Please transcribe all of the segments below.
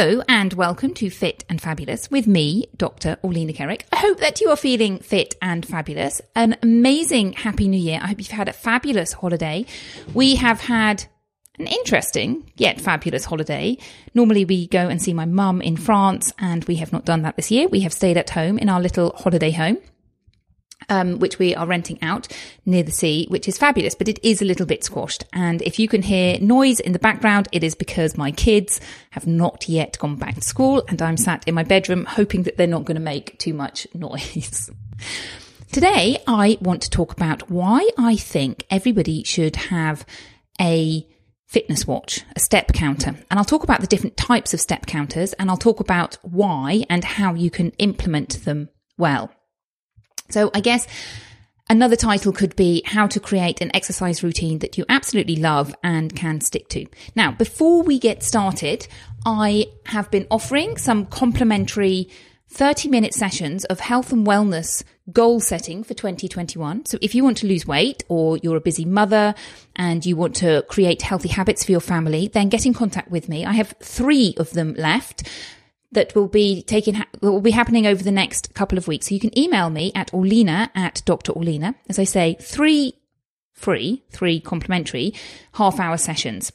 Hello and welcome to Fit and Fabulous with me, Dr. Orlena Kerek. I hope that you are feeling fit and fabulous. An amazing Happy New Year. I hope you've had a fabulous holiday. We have had an interesting yet fabulous holiday. Normally we go and see my mum in France and we have not done that this year. We have stayed at home in our little holiday home um, which we are renting out near the sea, which is fabulous, but it is a little bit squashed. And if you can hear noise in the background, it is because my kids have not yet gone back to school and I'm sat in my bedroom hoping that they're not going to make too much noise. Today, I want to talk about why I think everybody should have a fitness watch, a step counter. And I'll talk about the different types of step counters and I'll talk about why and how you can implement them well. So I guess another title could be how to create an exercise routine that you absolutely love and can stick to. Now, before we get started, I have been offering some complimentary 30 minute sessions of health and wellness goal setting for 2021. So if you want to lose weight or you're a busy mother and you want to create healthy habits for your family, then get in contact with me. I have three of them left that will be taking that will be happening over the next couple of weeks. So you can email me at Orlena at Dr. Orlena. As I say, three free, three complimentary half hour sessions.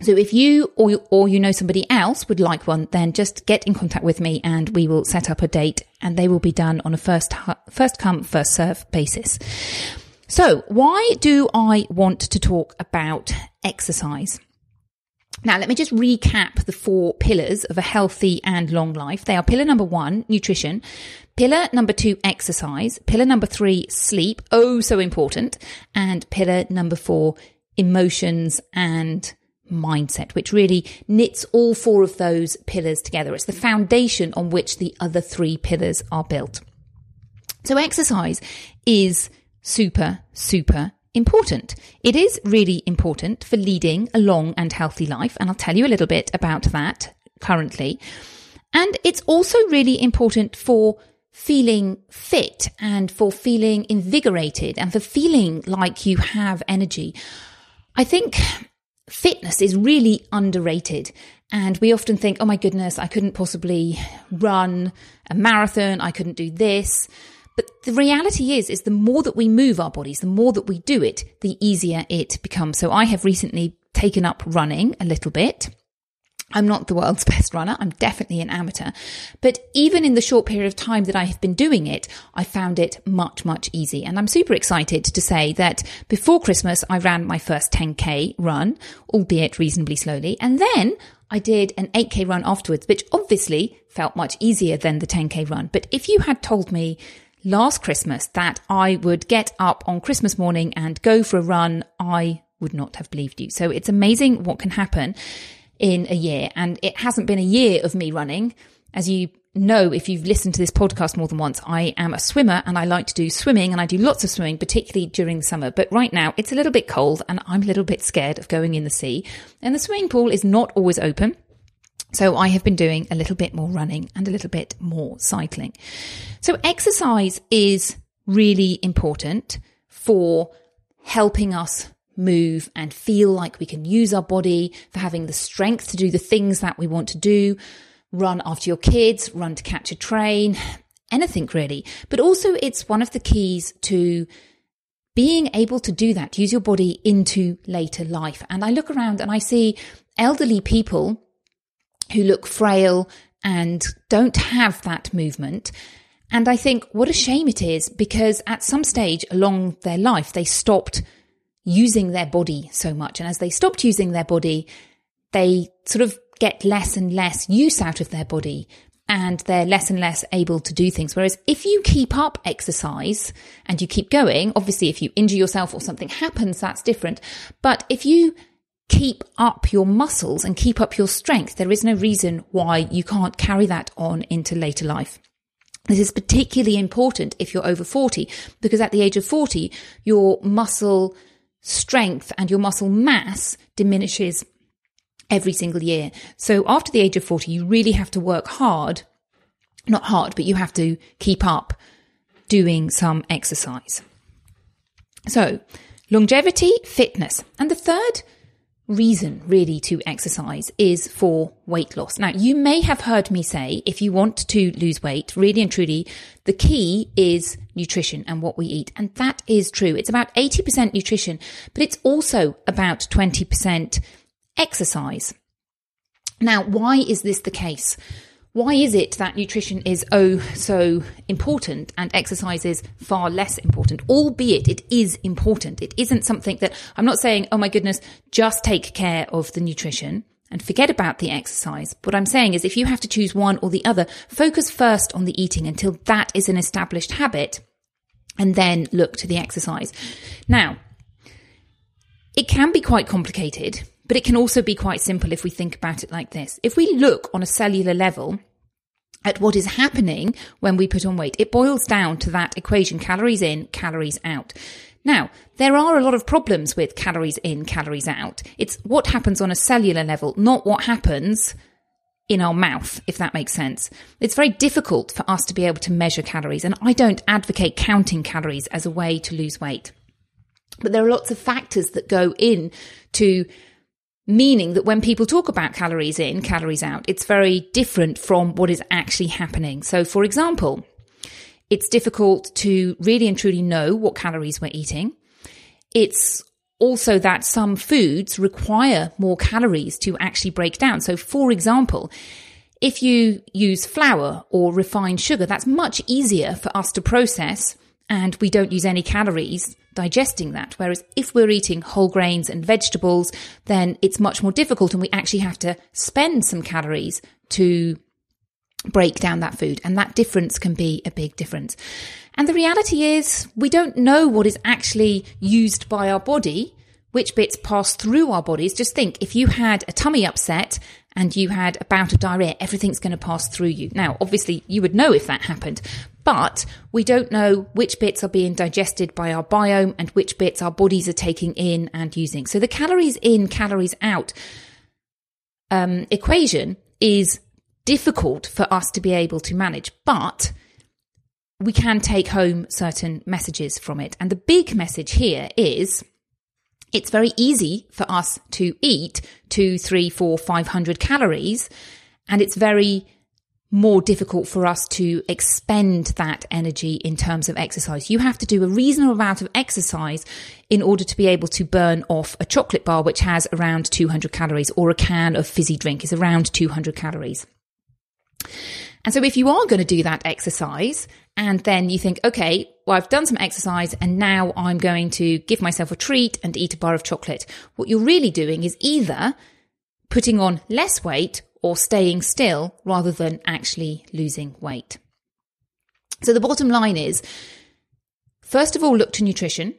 So if you or, or you know somebody else would like one, then just get in contact with me and we will set up a date and they will be done on a first, first come, first serve basis. So why do I want to talk about exercise? Now, let me just recap the four pillars of a healthy and long life. They are pillar number one, nutrition. Pillar number two, exercise. Pillar number three, sleep. Oh, so important. And pillar number four, emotions and mindset, which really knits all four of those pillars together. It's the foundation on which the other three pillars are built. So exercise is super, super important. It is really important for leading a long and healthy life. And I'll tell you a little bit about that currently. And it's also really important for feeling fit and for feeling invigorated and for feeling like you have energy. I think fitness is really underrated. And we often think, oh my goodness, I couldn't possibly run a marathon. I couldn't do this. But the reality is, is the more that we move our bodies, the more that we do it, the easier it becomes. So I have recently taken up running a little bit. I'm not the world's best runner. I'm definitely an amateur. But even in the short period of time that I have been doing it, I found it much, much easy. And I'm super excited to say that before Christmas, I ran my first 10k run, albeit reasonably slowly. And then I did an 8k run afterwards, which obviously felt much easier than the 10k run. But if you had told me last Christmas that I would get up on Christmas morning and go for a run, I would not have believed you. So it's amazing what can happen in a year. And it hasn't been a year of me running. As you know, if you've listened to this podcast more than once, I am a swimmer and I like to do swimming and I do lots of swimming, particularly during the summer. But right now it's a little bit cold and I'm a little bit scared of going in the sea. And the swimming pool is not always open. So I have been doing a little bit more running and a little bit more cycling. So exercise is really important for helping us move and feel like we can use our body, for having the strength to do the things that we want to do, run after your kids, run to catch a train, anything really. But also it's one of the keys to being able to do that, use your body into later life. And I look around and I see elderly people who look frail and don't have that movement. And I think what a shame it is because at some stage along their life, they stopped using their body so much. And as they stopped using their body, they sort of get less and less use out of their body and they're less and less able to do things. Whereas if you keep up exercise and you keep going, obviously if you injure yourself or something happens, that's different. But if you keep up your muscles and keep up your strength, there is no reason why you can't carry that on into later life. This is particularly important if you're over 40, because at the age of 40, your muscle strength and your muscle mass diminishes every single year. So after the age of 40, you really have to work hard, not hard, but you have to keep up doing some exercise. So longevity, fitness. And the third reason really to exercise is for weight loss. Now, you may have heard me say if you want to lose weight, really and truly, the key is nutrition and what we eat. And that is true. It's about 80% nutrition, but it's also about 20% exercise. Now, why is this the case? Why is it that nutrition is oh so important and exercise is far less important? Albeit it is important. It isn't something that I'm not saying, oh my goodness, just take care of the nutrition and forget about the exercise. What I'm saying is if you have to choose one or the other, focus first on the eating until that is an established habit and then look to the exercise. Now, it can be quite complicated but it can also be quite simple if we think about it like this. If we look on a cellular level, at what is happening when we put on weight. It boils down to that equation calories in, calories out. Now, there are a lot of problems with calories in, calories out. It's what happens on a cellular level, not what happens in our mouth, if that makes sense. It's very difficult for us to be able to measure calories, and I don't advocate counting calories as a way to lose weight. But there are lots of factors that go in to meaning that when people talk about calories in, calories out, it's very different from what is actually happening. So, for example, it's difficult to really and truly know what calories we're eating. It's also that some foods require more calories to actually break down. So, for example, if you use flour or refined sugar, that's much easier for us to process and we don't use any calories digesting that. Whereas if we're eating whole grains and vegetables, then it's much more difficult and we actually have to spend some calories to break down that food. And that difference can be a big difference. And the reality is we don't know what is actually used by our body, which bits pass through our bodies. Just think if you had a tummy upset and you had a bout of diarrhea, everything's going to pass through you. Now, obviously, you would know if that happened, but we don't know which bits are being digested by our biome and which bits our bodies are taking in and using. So the calories in, calories out um, equation is difficult for us to be able to manage, but we can take home certain messages from it. And the big message here is it's very easy for us to eat two, three, four, five hundred calories, and it's very more difficult for us to expend that energy in terms of exercise. You have to do a reasonable amount of exercise in order to be able to burn off a chocolate bar, which has around 200 calories, or a can of fizzy drink is around 200 calories. And so if you are going to do that exercise and then you think, okay, well, I've done some exercise and now I'm going to give myself a treat and eat a bar of chocolate. What you're really doing is either putting on less weight or staying still rather than actually losing weight. So the bottom line is, first of all, look to nutrition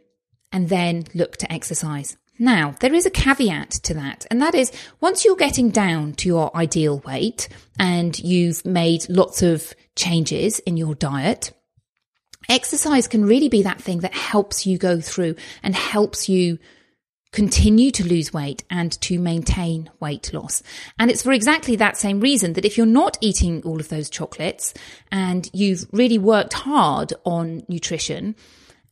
and then look to exercise. Now, there is a caveat to that, and that is once you're getting down to your ideal weight and you've made lots of changes in your diet, exercise can really be that thing that helps you go through and helps you continue to lose weight and to maintain weight loss. And it's for exactly that same reason that if you're not eating all of those chocolates and you've really worked hard on nutrition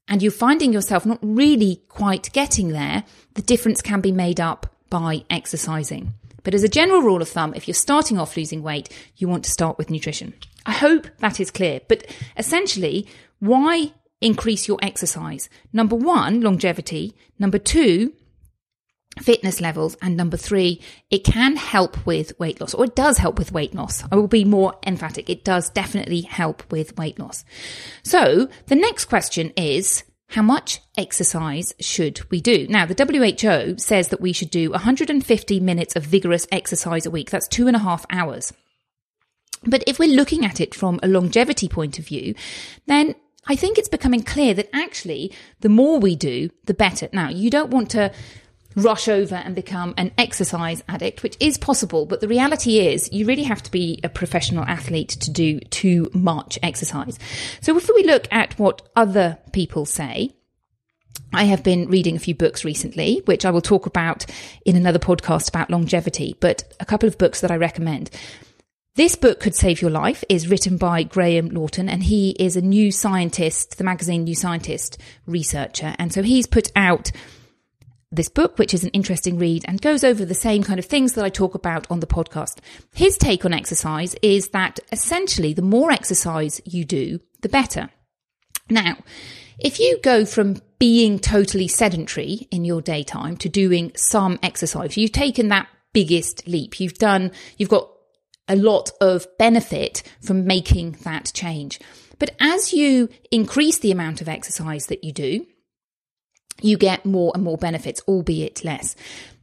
and you're finding yourself not really quite getting there, the difference can be made up by exercising. But as a general rule of thumb, if you're starting off losing weight, you want to start with nutrition. I hope that is clear. But essentially, why increase your exercise? Number one, longevity. Number two, fitness levels. And number three, it can help with weight loss, or it does help with weight loss. I will be more emphatic. It does definitely help with weight loss. So the next question is, how much exercise should we do? Now, the WHO says that we should do 150 minutes of vigorous exercise a week. That's two and a half hours. But if we're looking at it from a longevity point of view, then I think it's becoming clear that actually the more we do, the better. Now, you don't want to rush over and become an exercise addict, which is possible. But the reality is you really have to be a professional athlete to do too much exercise. So if we look at what other people say, I have been reading a few books recently, which I will talk about in another podcast about longevity, but a couple of books that I recommend. This book could save your life is written by Graham Lawton, and he is a new scientist, the magazine New Scientist researcher. And so he's put out this book, which is an interesting read and goes over the same kind of things that I talk about on the podcast. His take on exercise is that essentially the more exercise you do, the better. Now, if you go from being totally sedentary in your daytime to doing some exercise, you've taken that biggest leap. You've done, you've got a lot of benefit from making that change. But as you increase the amount of exercise that you do, you get more and more benefits, albeit less.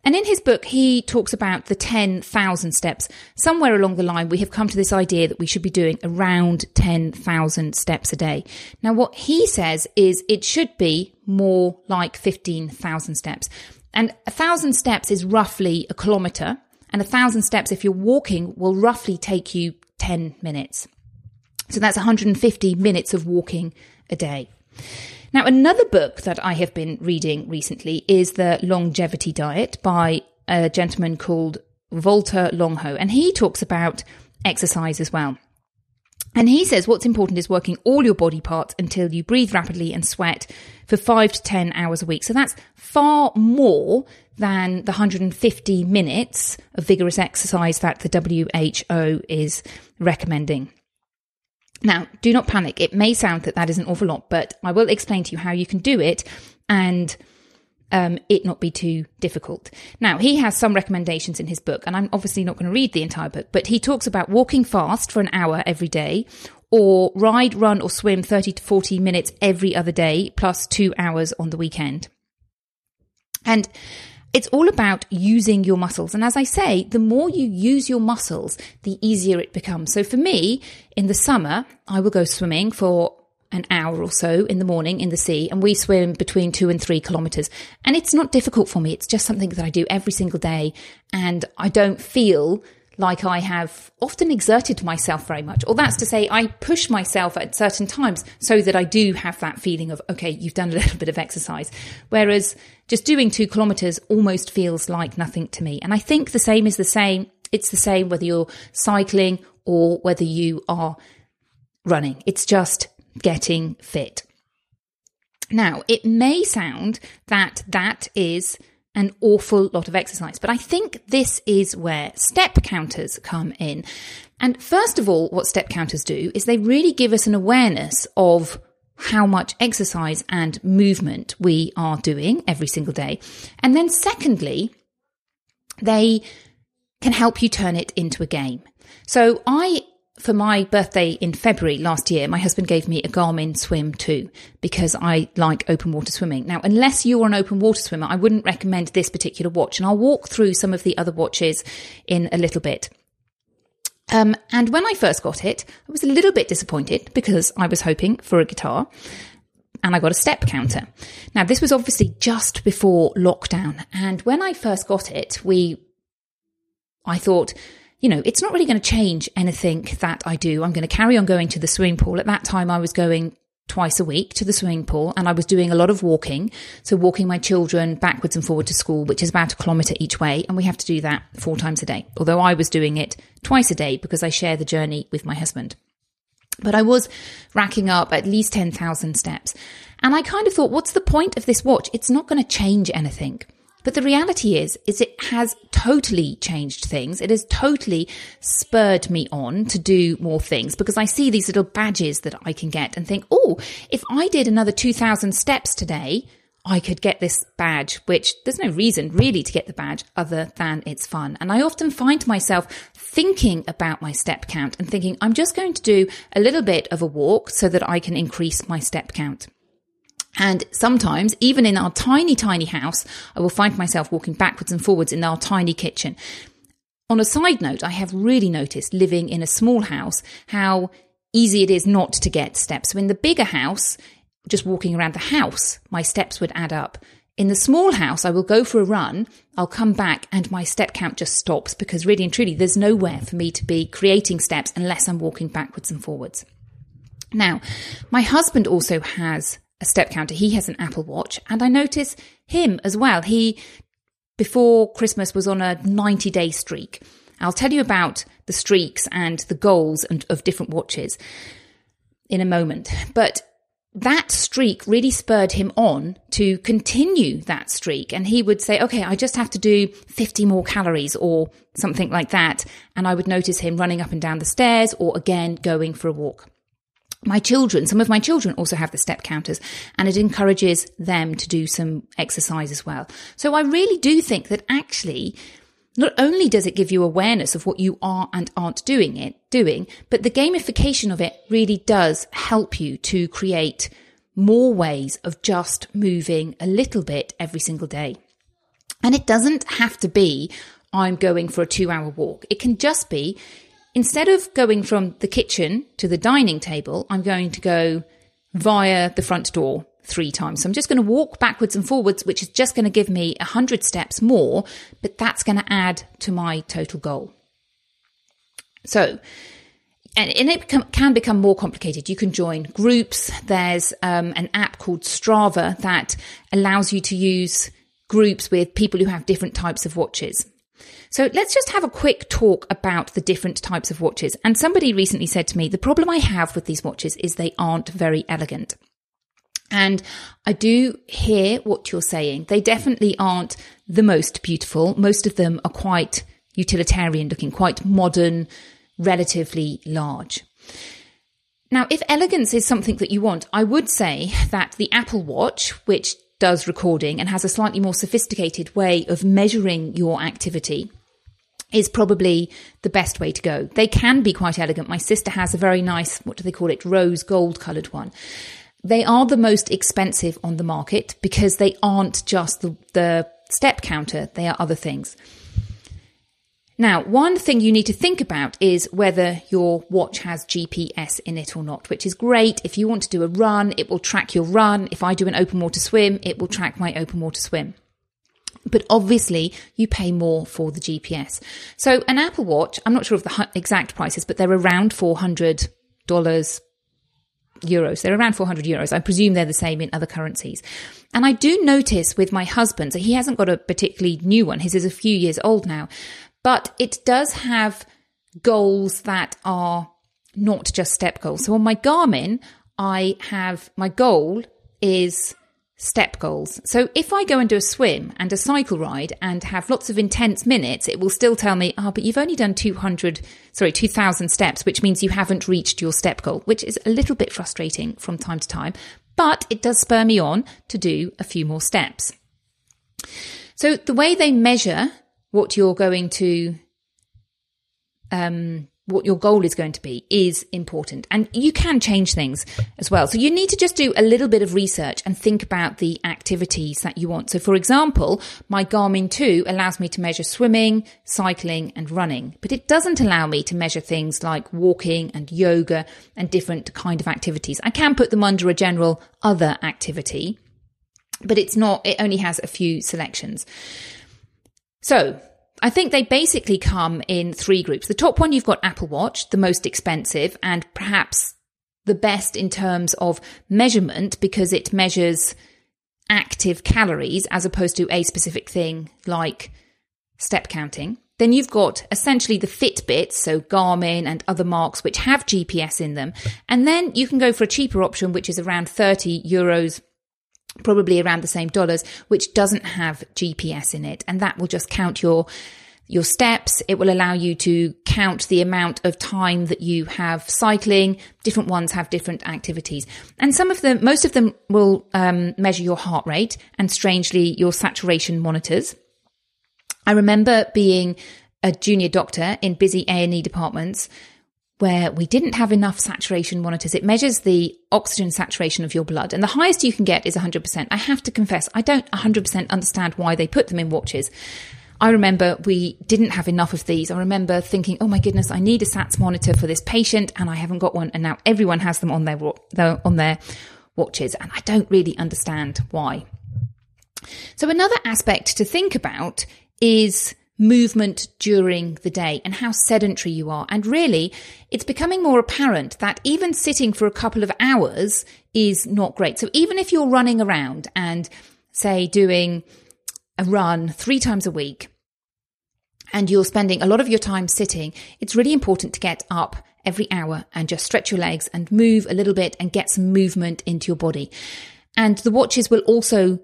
And in his book, he talks about the 10,000 steps. Somewhere along the line, we have come to this idea that we should be doing around 10,000 steps a day. Now, what he says is it should be more like 15,000 steps. And a thousand steps is roughly a kilometer. And a thousand steps, if you're walking, will roughly take you 10 minutes. So that's 150 minutes of walking a day. Now, another book that I have been reading recently is The Longevity Diet by a gentleman called Valter Longo, and he talks about exercise as well. And he says what's important is working all your body parts until you breathe rapidly and sweat for five to 10 hours a week. So that's far more than the 150 minutes of vigorous exercise that the WHO is recommending. Now, do not panic. It may sound that that is an awful lot, but I will explain to you how you can do it and um, it not be too difficult. Now, he has some recommendations in his book, and I'm obviously not going to read the entire book, but he talks about walking fast for an hour every day, or ride, run, or swim 30 to 40 minutes every other day, plus two hours on the weekend. And it's all about using your muscles. And as I say, the more you use your muscles, the easier it becomes. So for me, in the summer, I will go swimming for an hour or so in the morning in the sea and we swim between two and three kilometers. And it's not difficult for me. It's just something that I do every single day. And I don't feel like I have often exerted myself very much. Or that's to say, I push myself at certain times so that I do have that feeling of, okay, you've done a little bit of exercise. Whereas just doing two kilometers almost feels like nothing to me. And I think the same is the same. It's the same whether you're cycling or whether you are running. It's just getting fit. Now, it may sound that that is an awful lot of exercise. But I think this is where step counters come in. And first of all, what step counters do is they really give us an awareness of how much exercise and movement we are doing every single day. And then secondly, they can help you turn it into a game. So I for my birthday in February last year, my husband gave me a Garmin Swim 2 because I like open water swimming. Now, unless you're an open water swimmer, I wouldn't recommend this particular watch, and I'll walk through some of the other watches in a little bit. Um, and when I first got it, I was a little bit disappointed because I was hoping for a guitar and I got a step counter. Now, this was obviously just before lockdown. And when I first got it, we, I thought, you know, it's not really going to change anything that I do. I'm going to carry on going to the swimming pool. At that time, I was going twice a week to the swimming pool and I was doing a lot of walking. So walking my children backwards and forward to school, which is about a kilometre each way. And we have to do that four times a day. Although I was doing it twice a day because I share the journey with my husband. But I was racking up at least 10,000 steps. And I kind of thought, what's the point of this watch? It's not going to change anything. But the reality is, is it has totally changed things. It has totally spurred me on to do more things because I see these little badges that I can get and think, oh, if I did another 2000 steps today, I could get this badge, which there's no reason really to get the badge other than it's fun. And I often find myself thinking about my step count and thinking, I'm just going to do a little bit of a walk so that I can increase my step count. And sometimes, even in our tiny, tiny house, I will find myself walking backwards and forwards in our tiny kitchen. On a side note, I have really noticed living in a small house how easy it is not to get steps. So in the bigger house, just walking around the house, my steps would add up. In the small house, I will go for a run, I'll come back and my step count just stops because really and truly there's nowhere for me to be creating steps unless I'm walking backwards and forwards. Now, my husband also has a step counter. He has an Apple Watch, and I notice him as well. He, before Christmas, was on a 90 day streak. I'll tell you about the streaks and the goals and, of different watches in a moment. But that streak really spurred him on to continue that streak. And he would say, okay, I just have to do 50 more calories or something like that. And I would notice him running up and down the stairs or again going for a walk my children, some of my children also have the step counters and it encourages them to do some exercise as well. So I really do think that actually, not only does it give you awareness of what you are and aren't doing it, doing, but the gamification of it really does help you to create more ways of just moving a little bit every single day. And it doesn't have to be, I'm going for a two hour walk. It can just be, instead of going from the kitchen to the dining table, I'm going to go via the front door three times. So I'm just going to walk backwards and forwards, which is just going to give me 100 steps more, but that's going to add to my total goal. So, and, it can become more complicated. You can join groups. There's um, an app called Strava that allows you to use groups with people who have different types of watches. So let's just have a quick talk about the different types of watches. And somebody recently said to me, the problem I have with these watches is they aren't very elegant. And I do hear what you're saying. They definitely aren't the most beautiful. Most of them are quite utilitarian looking, quite modern, relatively large. Now, if elegance is something that you want, I would say that the Apple Watch, which does recording and has a slightly more sophisticated way of measuring your activity, is probably the best way to go. They can be quite elegant. My sister has a very nice, what do they call it, rose gold coloured one. They are the most expensive on the market because they aren't just the, the step counter, they are other things. Now, one thing you need to think about is whether your watch has GPS in it or not, which is great. If you want to do a run, it will track your run. If I do an open water swim, it will track my open water swim. But obviously, you pay more for the GPS. So, an Apple Watch, I'm not sure of the exact prices, but they're around $400 euros. They're around 400 euros. I presume they're the same in other currencies. And I do notice with my husband, so he hasn't got a particularly new one. His is a few years old now, but it does have goals that are not just step goals. So on my Garmin, I have my goal is step goals. So if I go and do a swim and a cycle ride and have lots of intense minutes, it will still tell me, oh, but you've only done 200, sorry, 2000 steps, which means you haven't reached your step goal, which is a little bit frustrating from time to time, but it does spur me on to do a few more steps. So the way they measure what you're going to um, what your goal is going to be is important. And you can change things as well. So you need to just do a little bit of research and think about the activities that you want. So for example, my Garmin 2 allows me to measure swimming, cycling and running, but it doesn't allow me to measure things like walking and yoga and different kind of activities. I can put them under a general other activity, but it's not, it only has a few selections. So I think they basically come in three groups. The top one, you've got Apple Watch, the most expensive and perhaps the best in terms of measurement because it measures active calories as opposed to a specific thing like step counting. Then you've got essentially the Fitbits, so Garmin and other marks which have GPS in them. And then you can go for a cheaper option, which is around 30 euros probably around the same dollars, which doesn't have GPS in it. And that will just count your your steps. It will allow you to count the amount of time that you have cycling. Different ones have different activities. And some of them, most of them will um, measure your heart rate and strangely your saturation monitors. I remember being a junior doctor in busy A&E departments where we didn't have enough saturation monitors. It measures the oxygen saturation of your blood, and the highest you can get is 100%. I have to confess, I don't 100% understand why they put them in watches. I remember we didn't have enough of these. I remember thinking, oh my goodness, I need a SATS monitor for this patient, and I haven't got one. And now everyone has them on their, on their watches, and I don't really understand why. So another aspect to think about is movement during the day and how sedentary you are. And really, it's becoming more apparent that even sitting for a couple of hours is not great. So even if you're running around and say doing a run three times a week and you're spending a lot of your time sitting, it's really important to get up every hour and just stretch your legs and move a little bit and get some movement into your body. And the watches will also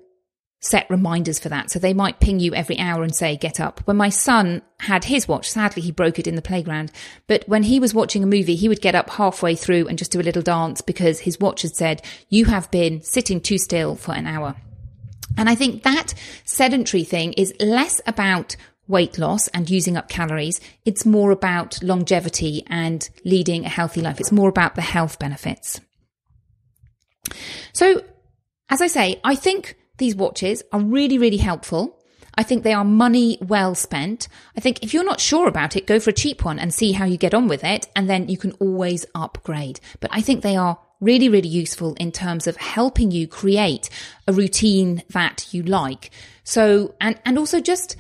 set reminders for that. So they might ping you every hour and say, get up. When my son had his watch, sadly he broke it in the playground, but when he was watching a movie, he would get up halfway through and just do a little dance because his watch had said, you have been sitting too still for an hour. And I think that sedentary thing is less about weight loss and using up calories. It's more about longevity and leading a healthy life. It's more about the health benefits. So, as I say, I think these watches are really, really helpful. I think they are money well spent. I think if you're not sure about it, go for a cheap one and see how you get on with it. And then you can always upgrade. But I think they are really, really useful in terms of helping you create a routine that you like. So, and, and also just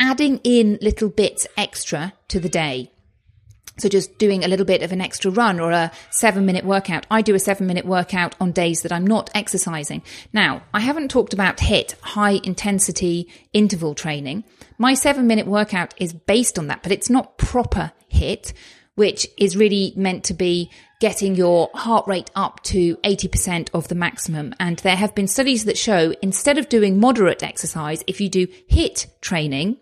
adding in little bits extra to the day. So just doing a little bit of an extra run or a seven minute workout. I do a seven minute workout on days that I'm not exercising. Now, I haven't talked about HIT, high intensity interval training. My seven minute workout is based on that, but it's not proper HIT, which is really meant to be getting your heart rate up to 80% of the maximum. And there have been studies that show instead of doing moderate exercise, if you do HIT training,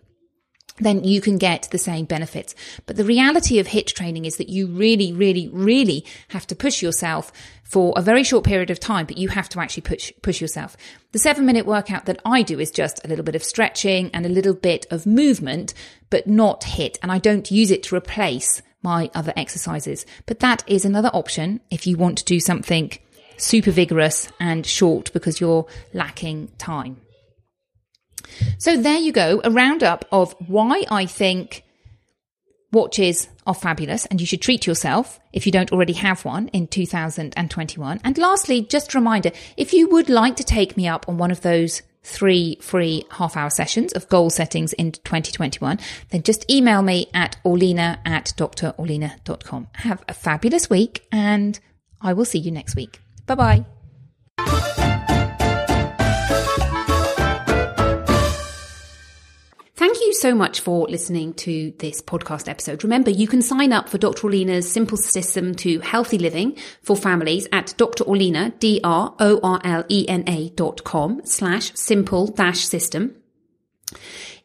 then you can get the same benefits. But the reality of HIT training is that you really, really, really have to push yourself for a very short period of time, but you have to actually push, push yourself. The seven minute workout that I do is just a little bit of stretching and a little bit of movement, but not HIT. And I don't use it to replace my other exercises. But that is another option if you want to do something super vigorous and short because you're lacking time. So there you go, a roundup of why I think watches are fabulous and you should treat yourself if you don't already have one in 2021. And lastly, just a reminder, if you would like to take me up on one of those three free half hour sessions of goal settings in 2021, then just email me at orlena at drorlena.com. Have a fabulous week and I will see you next week. Bye bye. Thank you so much for listening to this podcast episode. Remember, you can sign up for Dr. Orlena's simple system to healthy living for families at Dr. D-R-O-R-L-E-N-A dot com slash simple dash system.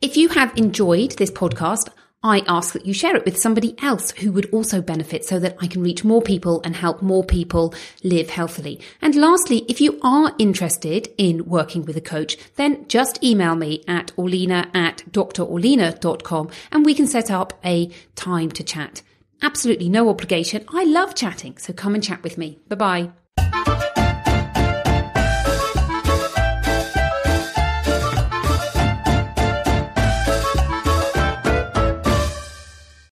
If you have enjoyed this podcast, I ask that you share it with somebody else who would also benefit so that I can reach more people and help more people live healthily. And lastly, if you are interested in working with a coach, then just email me at orlena at drorlena.com and we can set up a time to chat. Absolutely no obligation. I love chatting, so come and chat with me. Bye bye.